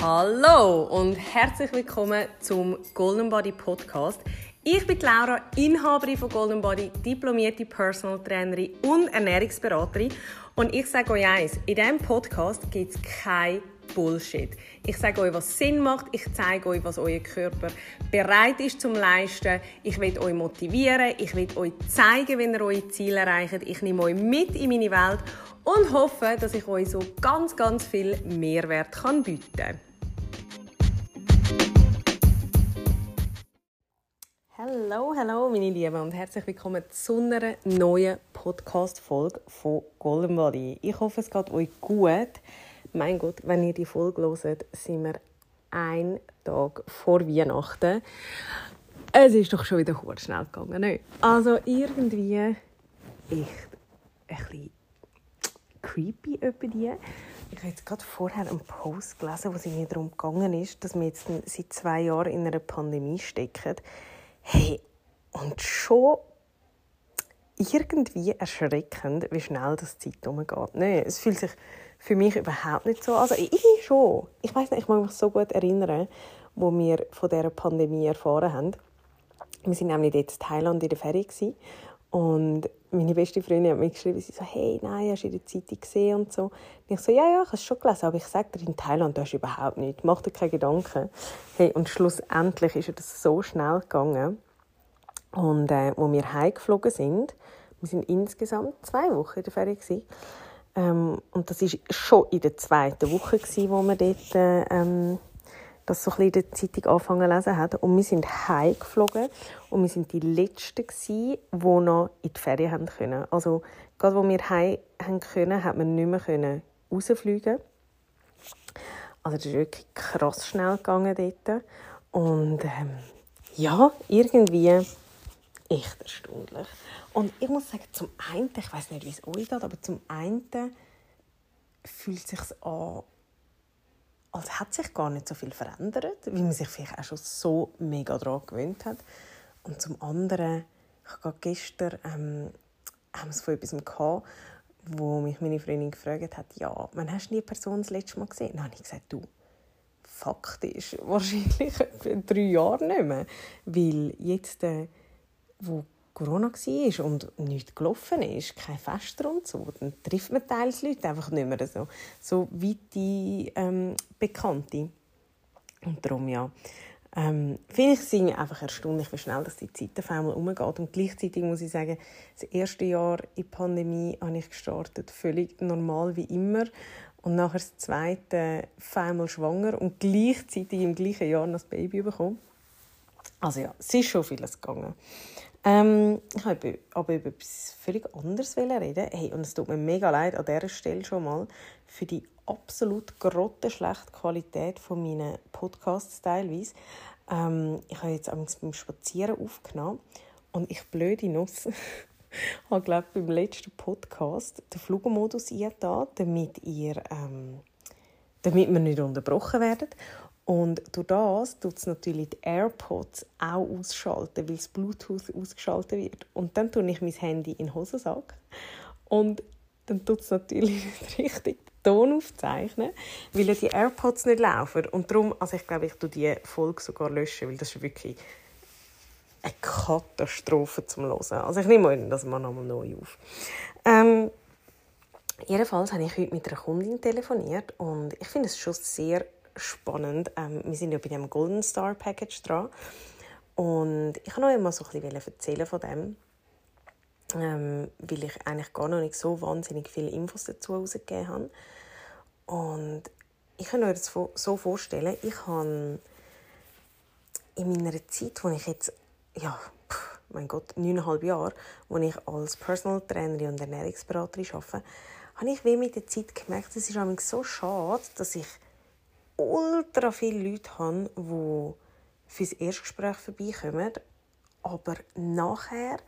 Hallo und herzlich willkommen zum Golden Body Podcast. Ich bin Laura, Inhaberin von Golden Body, diplomierte Personal Trainerin und Ernährungsberaterin. Und ich sage euch eins, in diesem Podcast gibt es kein Bullshit. Ich sage euch, was Sinn macht. Ich zeige euch, was euer Körper bereit ist zum Leisten. Ich will euch motivieren. Ich will euch zeigen, wenn ihr eure Ziele erreicht. Ich nehme euch mit in meine Welt und hoffe, dass ich euch so ganz, ganz viel Mehrwert kann bieten kann. Hallo, hallo, meine Lieben und herzlich willkommen zu einer neuen Podcast-Folge von Golden Body. Ich hoffe, es geht euch gut. Mein Gott, wenn ihr die Folge hört, sind wir ein Tag vor Weihnachten. Es ist doch schon wieder kurz schnell gegangen. Nicht? Also irgendwie echt ein bisschen creepy etwa die. Ich habe jetzt gerade vorher einen Post gelesen, wo es mir darum gegangen ist, dass wir jetzt seit zwei Jahren in einer Pandemie stecken. Hey, und schon irgendwie erschreckend, wie schnell das Zeit umgeht. Nein, es fühlt sich für mich überhaupt nicht so. Also ich schon. Ich weiß nicht, ich mag mich so gut erinnern, wo wir von dieser Pandemie erfahren haben. Wir sind nämlich dort in Thailand in der Ferie und meine beste Freundin hat mir geschrieben, sie so, hey, nein, hast du in der Zeitung gesehen und so. Und ich so, ja, ja, ich habe es schon gelesen, aber ich sage dir, in Thailand, hast du überhaupt nichts, mach dir keine Gedanken. Hey, und schlussendlich ist es so schnell gegangen. Und äh, wo wir heimgeflogen sind, wir sind insgesamt zwei Wochen in der Ferie gewesen, ähm, und das war schon in der zweiten Woche, gewesen, wo wir dort äh, ähm, das so ein in der Zeitung angefangen lesen haben. Und wir sind heimgeflogen und wir sind die Letzten gewesen, die noch in die Ferien haben können. Also gerade wo wir heim haben können, hat man nicht mehr können rausfliegen. Also das ist wirklich krass schnell gegangen dort. Und ähm, ja, irgendwie echt erstaunlich. Und ich muss sagen, zum einen, ich weiß nicht, wie es euch geht, aber zum einen fühlt es sich an, als hätte sich gar nicht so viel verändert, weil man sich vielleicht auch schon so mega daran gewöhnt hat. Und zum anderen, ich habe gestern ähm, haben wir von etwas gehabt, wo mich meine Freundin gefragt hat, ja, wann hast du die Person das letzte Mal gesehen? Dann habe ich gesagt, du, faktisch wahrscheinlich drei Jahre nicht mehr, weil jetzt, äh, wo Corona war und nichts gelaufen ist, kein Fest und so, dann trifft man teils Leute einfach nicht mehr so, so weite ähm, Bekannte. Und darum, ja, ähm, finde ich es einfach erstaunlich, wie schnell dass die Zeit auf einmal umgeht. Und gleichzeitig muss ich sagen, das erste Jahr in der Pandemie habe ich gestartet, völlig normal wie immer. Und nachher das zweite, einmal schwanger und gleichzeitig im gleichen Jahr noch das Baby bekommen. Also ja, es ist schon vieles gegangen. Ähm, ich wollte aber über etwas völlig anderes reden. Hey, und es tut mir mega leid an dieser Stelle schon mal für die absolut grottenschlechte Qualität von meinen Podcasts teilweise. Ähm, ich habe jetzt beim Spazieren aufgenommen und ich blöde Nuss habe glaube beim letzten Podcast den Flugmodus eingetan, damit ihr ähm, damit wir nicht unterbrochen werden. Und durch das tut es natürlich die AirPods auch ausschalten, weil das Bluetooth ausgeschaltet wird. Und dann tue ich mein Handy in den Hosensack und dann tut es natürlich nicht richtig Ton aufzeichnen, weil die AirPods nicht laufen. Und darum, also ich glaube, ich tue die Folge sogar löschen, weil das ist wirklich eine Katastrophe zum Hören. Also ich nehme das mal nochmal neu auf. Ähm, jedenfalls habe ich heute mit einer Kundin telefoniert und ich finde es schon sehr spannend. Ähm, wir sind ja bei dem Golden Star Package dran. Und ich kann euch mal so ein bisschen erzählen von dem, ähm, weil ich eigentlich gar noch nicht so wahnsinnig viele Infos dazu herausgegeben habe. Und ich kann euch das so vorstellen, ich habe in meiner Zeit, wo ich jetzt, ja, pff, mein Gott, neuneinhalb Jahre, wo ich als Personal Trainerin und Ernährungsberaterin arbeite, habe ich wie mit der Zeit gemerkt, es ist so schade, dass ich ultra viele Leute habe, die das Erstgespräch vorbeikommen, aber nachher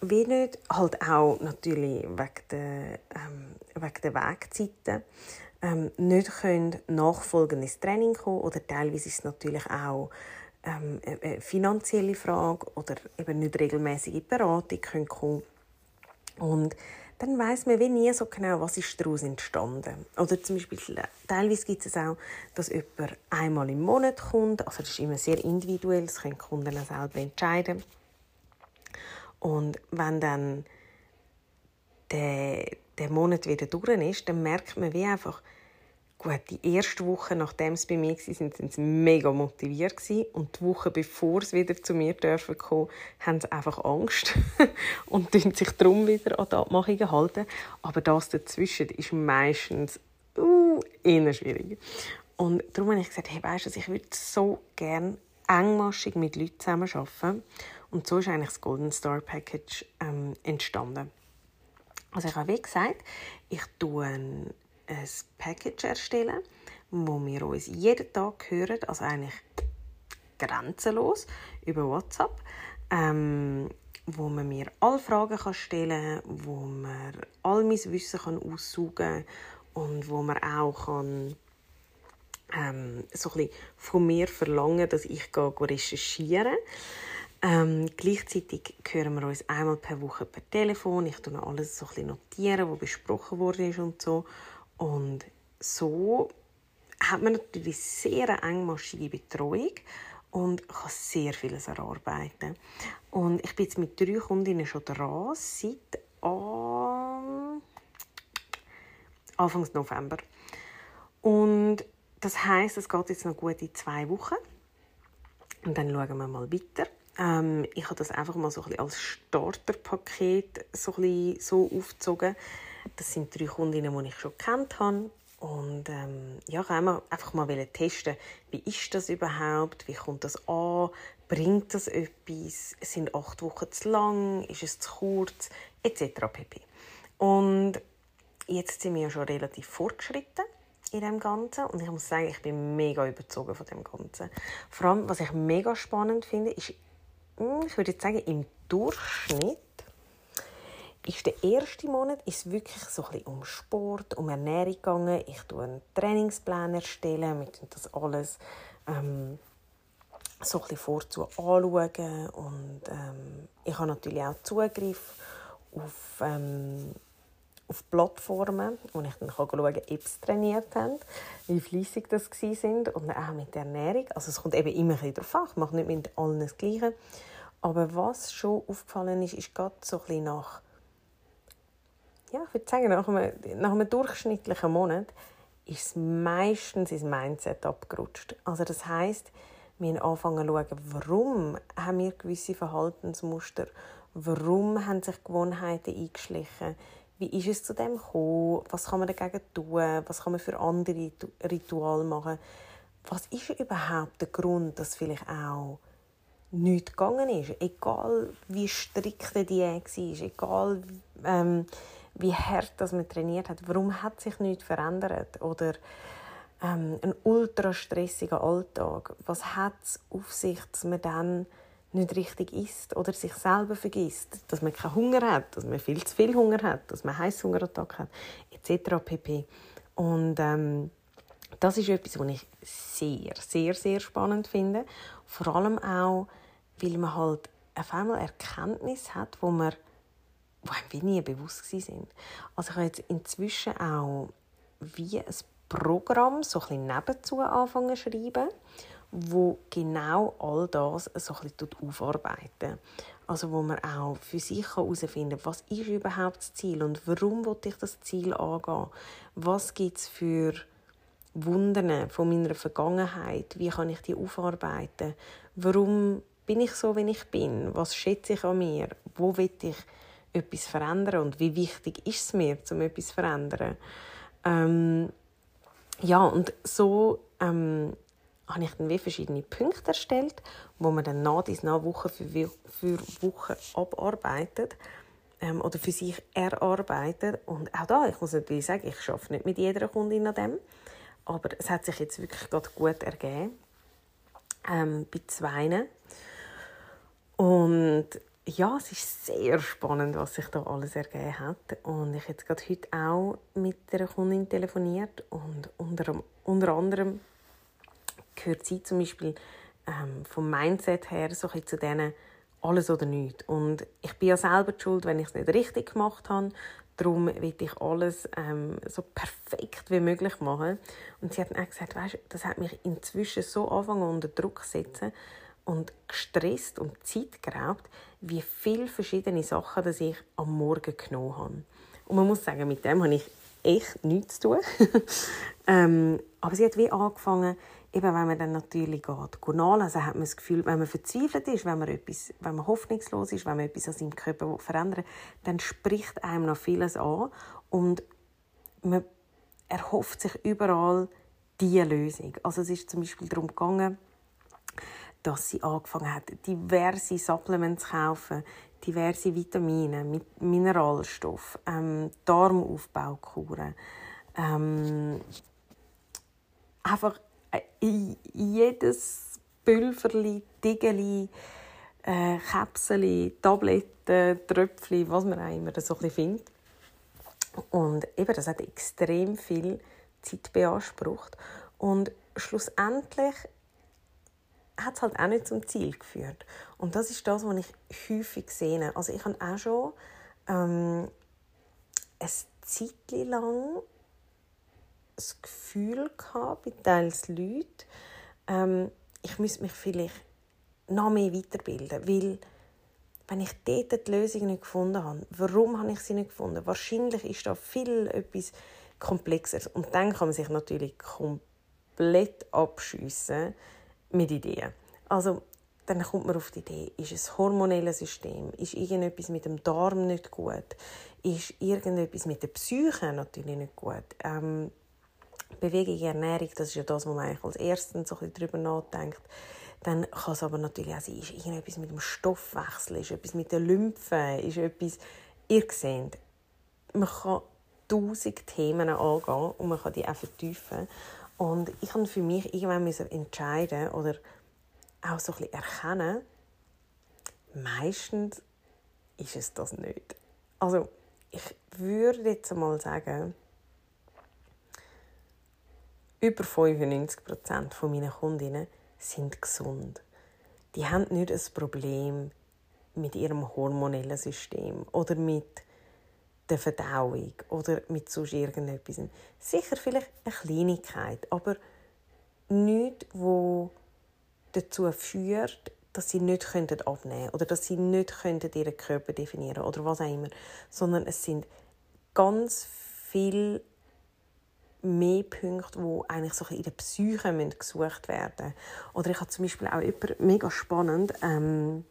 wie nicht, halt auch natürlich wegen der, ähm, wegen der Wegzeiten, ähm, nicht können nachfolgend ins Training kommen oder teilweise ist es natürlich auch ähm, eine finanzielle Frage oder eben nicht regelmäßige Beratung können kommen. Und dann weiß man wie nie so genau, was ist daraus entstanden. Oder zum Beispiel, teilweise gibt es auch, dass jemand einmal im Monat kommt. Also das ist immer sehr individuell, das können Kunden auch selber entscheiden. Und wenn dann der, der Monat wieder durch ist, dann merkt man wie einfach, Gut, die erste Woche, nachdem sie bei mir waren, sind sie mega motiviert und die Woche, bevor sie wieder zu mir dürfen kommen, haben sie einfach Angst und tun sich darum wieder an die Abmachungen halten. Aber das dazwischen ist meistens uh, eher schwierig. Und darum habe ich gesagt, hey, weißt du, ich würde so gerne engmaschig mit Leuten zusammenarbeiten. Und so ist eigentlich das Golden Star Package ähm, entstanden. Also ich habe wie gesagt, ich tue ein Package erstellen, wo wir uns jeden Tag hören, also eigentlich grenzenlos über WhatsApp, ähm, wo man mir alle Fragen kann stellen kann, wo man all mein Wissen kann aussaugen kann und wo man auch kann, ähm, so ein von mir verlangen, dass ich recherchiere. Ähm, gleichzeitig hören wir uns einmal per Woche per Telefon. Ich tue alles so ein notieren, was besprochen wurde und so. Und so hat man natürlich sehr eine engmaschige Betreuung und kann sehr vieles erarbeiten. Und ich bin jetzt mit drei Kundinnen schon dran, seit Anfang November. Und das heißt, es geht jetzt noch gut in zwei Wochen. Und dann schauen wir mal weiter. Ähm, ich habe das einfach mal so ein als Starterpaket so, ein so aufgezogen, das sind drei Kundinnen, die ich schon kennt habe. Und ähm, ja, ich wollte einfach mal testen, wie ist das überhaupt, wie kommt das an, bringt das etwas, sind acht Wochen zu lang, ist es zu kurz, etc. pp. Und jetzt sind wir ja schon relativ fortgeschritten in dem Ganzen und ich muss sagen, ich bin mega überzogen von dem Ganzen. Vor allem, was ich mega spannend finde, ist, hm, ich würde jetzt sagen, im Durchschnitt ist der erste Monat ist wirklich so ein um Sport, um Ernährung gegangen. Ich tue einen Trainingsplan erstellen, wir das alles ähm, so ein vorzu anschauen und ähm, ich habe natürlich auch Zugriff auf, ähm, auf Plattformen, wo ich dann schauen kann, ob sie trainiert haben, wie fleissig das sind und auch mit der Ernährung. Also es kommt eben immer ein bisschen darauf an, ich mache nicht mit allen das Gleiche. Aber was schon aufgefallen ist, ist gerade so ein bisschen nach ja, ich würde sagen, nach einem, nach einem durchschnittlichen Monat ist meistens ins Mindset abgerutscht. Also das heißt, wir haben angefangen zu schauen, warum haben wir gewisse Verhaltensmuster, warum haben sich Gewohnheiten eingeschlichen, wie ist es zu dem gekommen, was kann man dagegen tun, was kann man für andere Rituale machen, was ist überhaupt der Grund, dass vielleicht auch nichts gegangen ist, egal wie strikt die Diät war, egal ähm, wie hart das man trainiert hat. Warum hat sich nichts verändert? Oder ähm, ein ultra stressiger Alltag. Was hat es auf sich, dass man dann nicht richtig isst oder sich selber vergisst, dass man keinen Hunger hat, dass man viel zu viel Hunger hat, dass man Heißhungerattack hat, etc. pp. Und ähm, das ist etwas, was ich sehr, sehr, sehr spannend finde. Vor allem auch, weil man halt auf einmal Erkenntnis hat, wo man die einem wie nie bewusst sind. Also ich habe jetzt inzwischen auch wie ein Programm so ein nebenzu anfangen zu schreiben, wo genau all das so ein aufarbeiten. Also wo man auch für sich herausfinden kann, was ist überhaupt das Ziel und warum will ich das Ziel angehen? Was gibt es für Wunden von meiner Vergangenheit? Wie kann ich die aufarbeiten? Warum bin ich so, wie ich bin? Was schätze ich an mir? Wo will ich etwas verändern und wie wichtig ist es mir, um etwas zu verändern. Ähm, ja, und so ähm, habe ich dann wie verschiedene Punkte erstellt, wo man dann nach dies nach Woche für, für Woche abarbeitet ähm, oder für sich erarbeitet. Und auch da, ich muss natürlich sagen, ich arbeite nicht mit jeder Kundin an dem, aber es hat sich jetzt wirklich gerade gut ergeben ähm, bei zwei. Und ja, es ist sehr spannend, was sich da alles ergeben hat. Und ich habe gerade heute auch mit einer Kundin telefoniert und unter, unter anderem gehört sie zum Beispiel ähm, vom Mindset her so zu diesen alles oder nichts. Und ich bin ja selber schuld, wenn ich es nicht richtig gemacht habe. Darum will ich alles ähm, so perfekt wie möglich machen. Und sie hat auch gesagt, weißt, das hat mich inzwischen so angefangen unter Druck setzen und gestresst und Zeit geraubt, wie viele verschiedene Sachen dass ich am Morgen genommen habe. Und man muss sagen, mit dem habe ich echt nichts zu tun. ähm, aber sie hat wie angefangen, eben wenn man dann natürlich geht, nachlesen, hat man das Gefühl, wenn man verzweifelt ist, wenn man, etwas, wenn man hoffnungslos ist, wenn man etwas an seinem Körper verändern dann spricht einem noch vieles an und man erhofft sich überall diese Lösung. Also es ist zum Beispiel darum gegangen, dass sie angefangen hat, diverse Supplements zu kaufen, diverse Vitamine, mit Mineralstoff, ähm, Darmaufbaukuren, ähm, einfach äh, jedes Pülverli, Tigeli, äh, Käpseli, Tabletten, Tröpfchen, was man auch immer so ein findet. Und eben, das hat extrem viel Zeit beansprucht. Und schlussendlich hat es halt auch nicht zum Ziel geführt. Und das ist das, was ich häufig sehe. Also ich habe auch schon ähm, ein Zeit lang das Gefühl gehabt, bei teils Leuten, ähm, ich müsste mich vielleicht noch mehr weiterbilden, weil wenn ich dort die Lösung nicht gefunden habe, warum habe ich sie nicht gefunden? Wahrscheinlich ist da viel etwas Komplexeres. Und dann kann man sich natürlich komplett abschiessen mit Ideen. Also dann kommt man auf die Idee, ist es hormonelles System, ist irgendetwas mit dem Darm nicht gut, ist irgendetwas mit der Psyche natürlich nicht gut. Ähm, Bewegung, Ernährung, das ist ja das, wo man eigentlich als erstes so ein darüber nachdenkt. Dann kann es aber natürlich auch sein, ist irgendetwas mit dem Stoffwechsel, ist etwas mit den Lymphen, ist etwas... Ihr seht, man kann tausend Themen angehen und man kann die auch vertiefen. Und ich habe für mich irgendwann entscheiden oder auch so ein bisschen erkennen, meistens ist es das nicht. Also ich würde jetzt mal sagen, über 95% von meinen Kundinnen sind gesund. Die haben nicht ein Problem mit ihrem hormonellen System oder mit der Verdauung oder mit sonst irgendetwas. Sicher vielleicht eine Kleinigkeit, aber nichts, wo dazu führt, dass sie nicht abnehmen können oder dass sie nicht ihren Körper definieren oder was auch immer, sondern es sind ganz viele mehr Punkte, die eigentlich so in der Psyche gesucht werden. Oder ich habe zum Beispiel auch jemanden, mega spannend, ähm,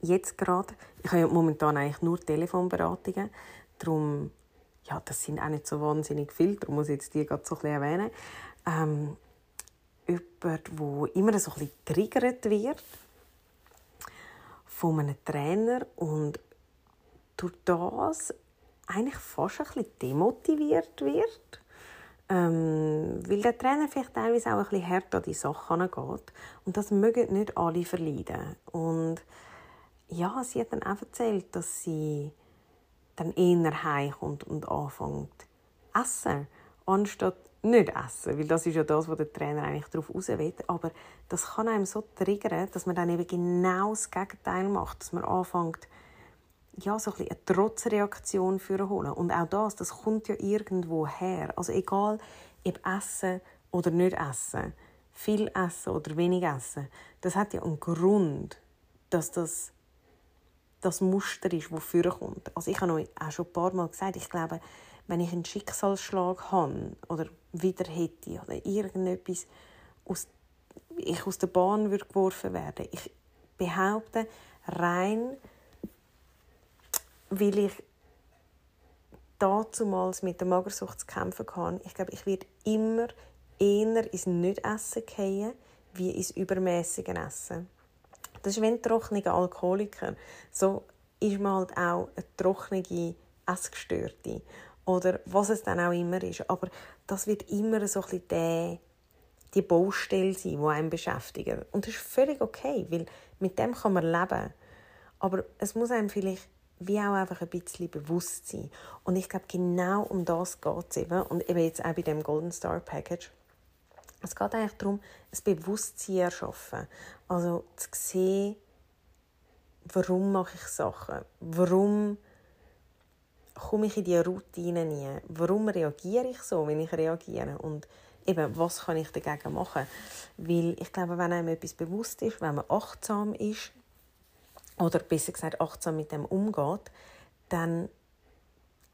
jetzt gerade, ich habe ja momentan eigentlich nur Telefonberatungen, darum, ja, das sind auch nicht so wahnsinnig viele, darum muss ich jetzt die gerade so ein bisschen erwähnen. Ähm, jemand, der immer so ein bisschen getriggert wird von einem Trainer und durch das eigentlich fast ein bisschen demotiviert wird ähm, weil der Trainer vielleicht teilweise auch ein bisschen härter an die Sachen geht. Und das mögen nicht alle verleiden. Und ja, sie hat dann auch erzählt, dass sie dann eher heimkommt und anfängt essen, anstatt nicht essen, weil das ist ja das, was der Trainer eigentlich darauf raus. Aber das kann einem so triggern, dass man dann eben genau das Gegenteil macht, dass man anfängt, ja, so ein eine Trotzreaktion für holen. Und auch das, das kommt ja irgendwo her. Also egal, ob essen oder nicht essen, viel essen oder wenig essen, das hat ja einen Grund, dass das das Muster ist, das vorkommt. Also ich habe euch auch schon ein paar Mal gesagt, ich glaube, wenn ich einen Schicksalsschlag habe oder wieder hätte oder irgendetwas aus, ich aus der Bahn würde geworfen werden, ich behaupte, rein weil ich damals mit der Magersucht zu kämpfen hatte, ich glaube, ich werde immer eher ins Nicht-Essen fallen, wie ins übermäßige Essen. Das ist wie ein trockener Alkoholiker. So ist man halt auch eine trockene Essgestörte. Oder was es dann auch immer ist. Aber das wird immer so ein bisschen die Baustelle sein, die einen beschäftigt. Und das ist völlig okay, weil mit dem kann man leben. Aber es muss einem vielleicht wie auch einfach ein bisschen bewusst sein. Und ich glaube, genau um das geht es eben. Und eben jetzt auch bei dem Golden Star Package. Es geht eigentlich darum, ein Bewusstsein erschaffen. Also zu sehen, warum mache ich Sachen? Warum komme ich in diese Routine nie? Warum reagiere ich so, wenn ich reagiere? Und eben, was kann ich dagegen machen? Weil ich glaube, wenn einem etwas bewusst ist, wenn man achtsam ist, oder besser gesagt achtsam mit dem umgeht, dann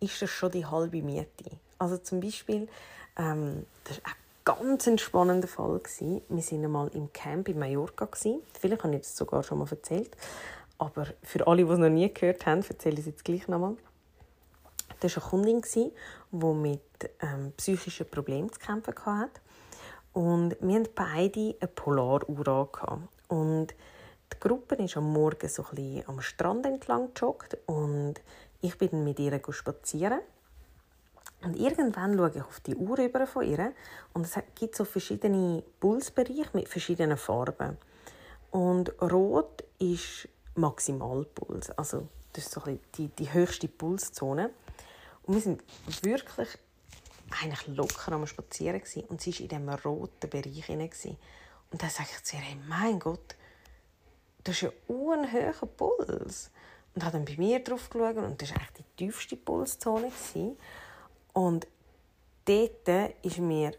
ist das schon die halbe Miete. Also zum Beispiel, ähm, das ganz spannender Fall. Gewesen. Wir waren einmal im Camp in Mallorca. Gewesen. Vielleicht habe ich das sogar schon mal erzählt. Aber für alle, die es noch nie gehört haben, erzähle ich es jetzt gleich nochmal. Das war eine Kundin, die mit ähm, psychischen Problemen zu kämpfen hatte. Und wir hatten beide eine Polaruhr. Und die Gruppe ist am Morgen so ein bisschen am Strand entlang gejoggt und ich bin mit ihr spazieren. Und irgendwann schaue ich auf die Uhr über von ihr und es gibt so verschiedene Pulsbereiche mit verschiedenen Farben. Und rot ist Maximalpuls, also das ist so die, die höchste Pulszone. Und wir sind wirklich eigentlich locker am Spazieren gewesen, und sie war in diesem roten Bereich. Gewesen. Und dann sage ich zu ihr, hey, mein Gott, das ist ja ein hoher Puls. Und habe dann bei mir drauf geschaut und das war eigentlich die tiefste Pulszone. Gewesen. Und dort ist mir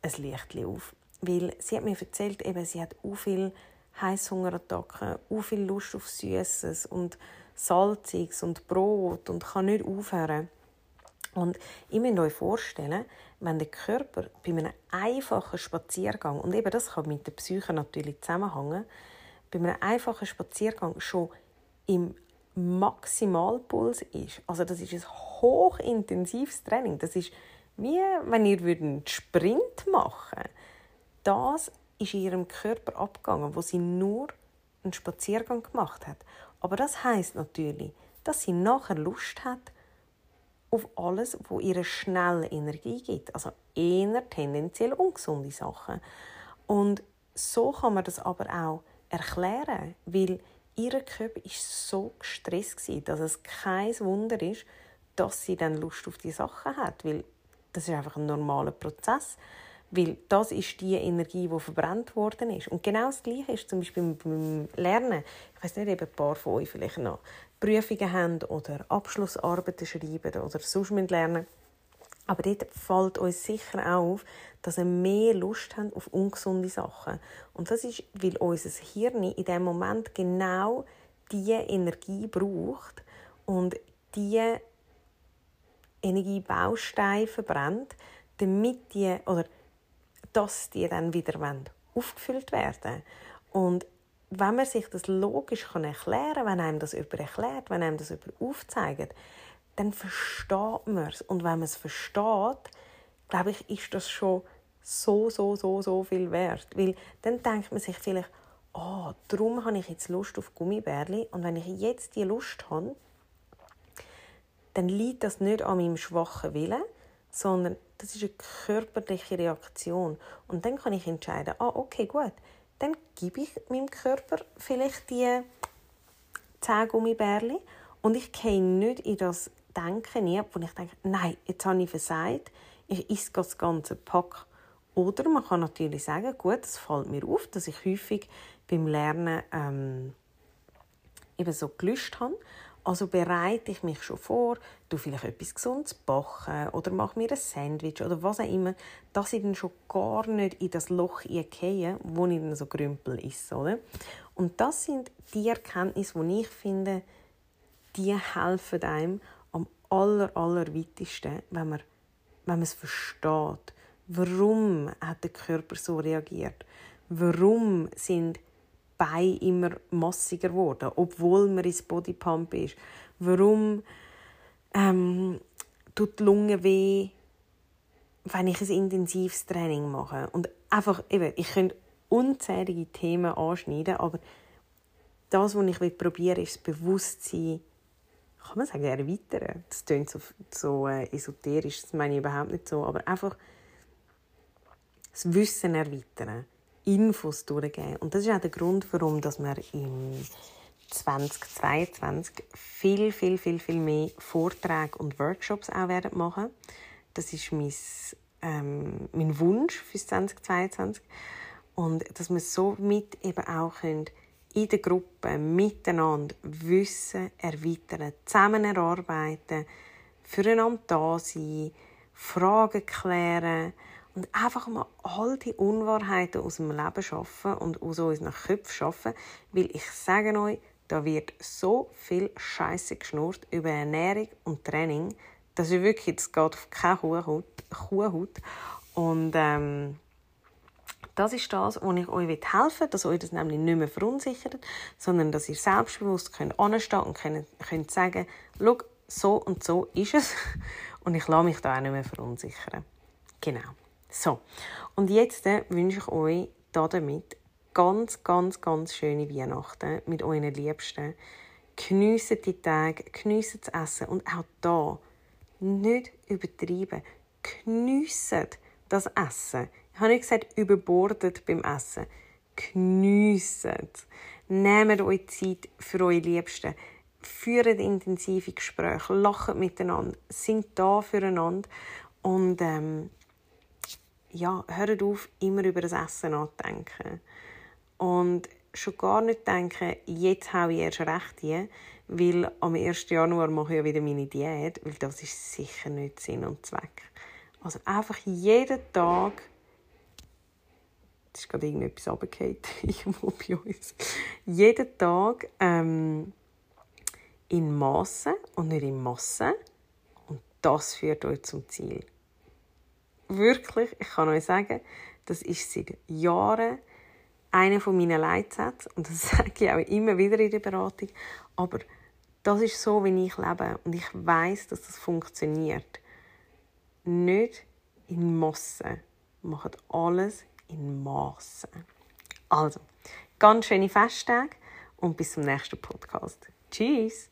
ein Licht auf. Weil sie hat mir erzählt, eben, sie hat auch viel Heißhungerattacken, auch viel Lust auf Süßes und Salziges und Brot und kann nicht aufhören. Und ich muss euch vorstellen, wenn der Körper bei einem einfachen Spaziergang, und eben das kann mit der Psyche natürlich zusammenhängen, bei einem einfachen Spaziergang schon im Maximalpuls ist, also das ist ein hochintensives Training, das ist wie wenn ihr einen Sprint machen das ist in ihrem Körper abgegangen, wo sie nur einen Spaziergang gemacht hat. Aber das heißt natürlich, dass sie nachher Lust hat auf alles, wo ihre schnelle Energie gibt. Also eher tendenziell ungesunde Sachen. Und so kann man das aber auch erklären, weil ihr Körper ist so gestresst dass es kein Wunder ist, dass sie dann Lust auf die Sachen hat, weil das ist einfach ein normaler Prozess, weil das ist die Energie, die verbrannt worden ist. Und genau das Gleiche ist zum Beispiel beim Lernen. Ich weiß nicht, ob ein paar von euch vielleicht noch Prüfungen haben oder Abschlussarbeiten schreiben oder sonst lernen aber dort fällt uns sicher auf, dass wir mehr Lust haben auf ungesunde Sachen. Und das ist, weil unser Hirn in dem Moment genau diese Energie braucht und diese Energiebausteine verbrennt, damit die, oder dass die dann wieder aufgefüllt werden Und wenn man sich das logisch erklären kann, wenn einem das jemand erklärt, wenn einem das jemand aufzeigt, dann versteht man es. Und wenn man es versteht, glaube ich, ist das schon so, so, so, so viel wert. Weil dann denkt man sich vielleicht, oh, darum habe ich jetzt Lust auf Gummibärli und wenn ich jetzt die Lust habe, dann liegt das nicht an meinem schwachen Willen, sondern das ist eine körperliche Reaktion. Und dann kann ich entscheiden, ah, okay, gut, dann gebe ich meinem Körper vielleicht die 10 Gummibärli und ich gehe nicht in das Denken nie, wo ich denke, nein, jetzt habe ich versagt, ich esse das ganze Pack. Oder man kann natürlich sagen, gut, es fällt mir auf, dass ich häufig beim Lernen ähm, eben so gelöscht habe. Also bereite ich mich schon vor, du vielleicht etwas Gesundes backen oder mache mir ein Sandwich oder was auch immer, dass ich dann schon gar nicht in das Loch gehe, wo ich dann so Grümpel ist, oder? Und das sind die Erkenntnisse, die ich finde, die helfen einem aller, allerweitesten, wenn man, wenn man es versteht. Warum hat der Körper so reagiert? Warum sind Beine immer massiger geworden, obwohl man ins Bodypump ist? Warum ähm, tut die Lunge weh, wenn ich ein intensives Training mache? Und einfach, eben, ich könnte unzählige Themen anschneiden, aber das, was ich probieren will, ist das Bewusstsein kann man sagen, erweitern. Das klingt so, so äh, esoterisch, das meine ich überhaupt nicht so, aber einfach das Wissen erweitern, Infos durchgeben. Und das ist auch der Grund, warum dass wir im 2022 viel, viel, viel, viel mehr Vorträge und Workshops auch werden machen. Das ist mein, ähm, mein Wunsch für 2022. Und dass wir somit eben auch können in der Gruppe miteinander Wissen erweitern, zusammen erarbeiten, füreinander da sein, Fragen klären und einfach mal all die Unwahrheiten aus dem Leben schaffen und aus unseren Köpfen schaffen, weil ich sage euch, da wird so viel Scheiße geschnurrt über Ernährung und Training, dass ich wirklich, das geht auf keine Kuhhaut. Kuhhaut. Und ähm, das ist das, wo ich euch helfen will, dass euch das nämlich nicht mehr verunsichert, sondern dass ihr selbstbewusst könnt anstehen und könnt, könnt sagen, schau, so und so ist es und ich lasse mich da auch nicht mehr verunsichern. Genau. So, und jetzt äh, wünsche ich euch damit ganz, ganz, ganz schöne Weihnachten mit euren Liebsten. Geniessen die Tage, geniessen das Essen und auch da nicht übertreiben. Geniessen das Essen. Ich habe nicht gesagt, überbordet beim Essen. Geniessen. Nehmt euch Zeit für eure Liebsten. Führt intensive Gespräche, lacht miteinander, sind da füreinander und ähm, ja, hört auf, immer über das Essen nachzudenken. Und schon gar nicht denken, jetzt habe ich erst recht hier, weil am 1. Januar mache ich ja wieder meine Diät, weil das ist sicher nicht Sinn und Zweck. Also einfach jeden Tag es ist gerade irgendetwas runtergefallen, irgendwo bei uns. Jeden Tag ähm, in Massen und nicht in Massen. Und das führt euch zum Ziel. Wirklich, ich kann euch sagen, das ist seit Jahren einer von meinen Leitsätzen. Und das sage ich auch immer wieder in der Beratung. Aber das ist so, wie ich lebe. Und ich weiß, dass das funktioniert. Nicht in Massen. Macht alles in Massen. Also, ganz schöne Festtage und bis zum nächsten Podcast. Tschüss!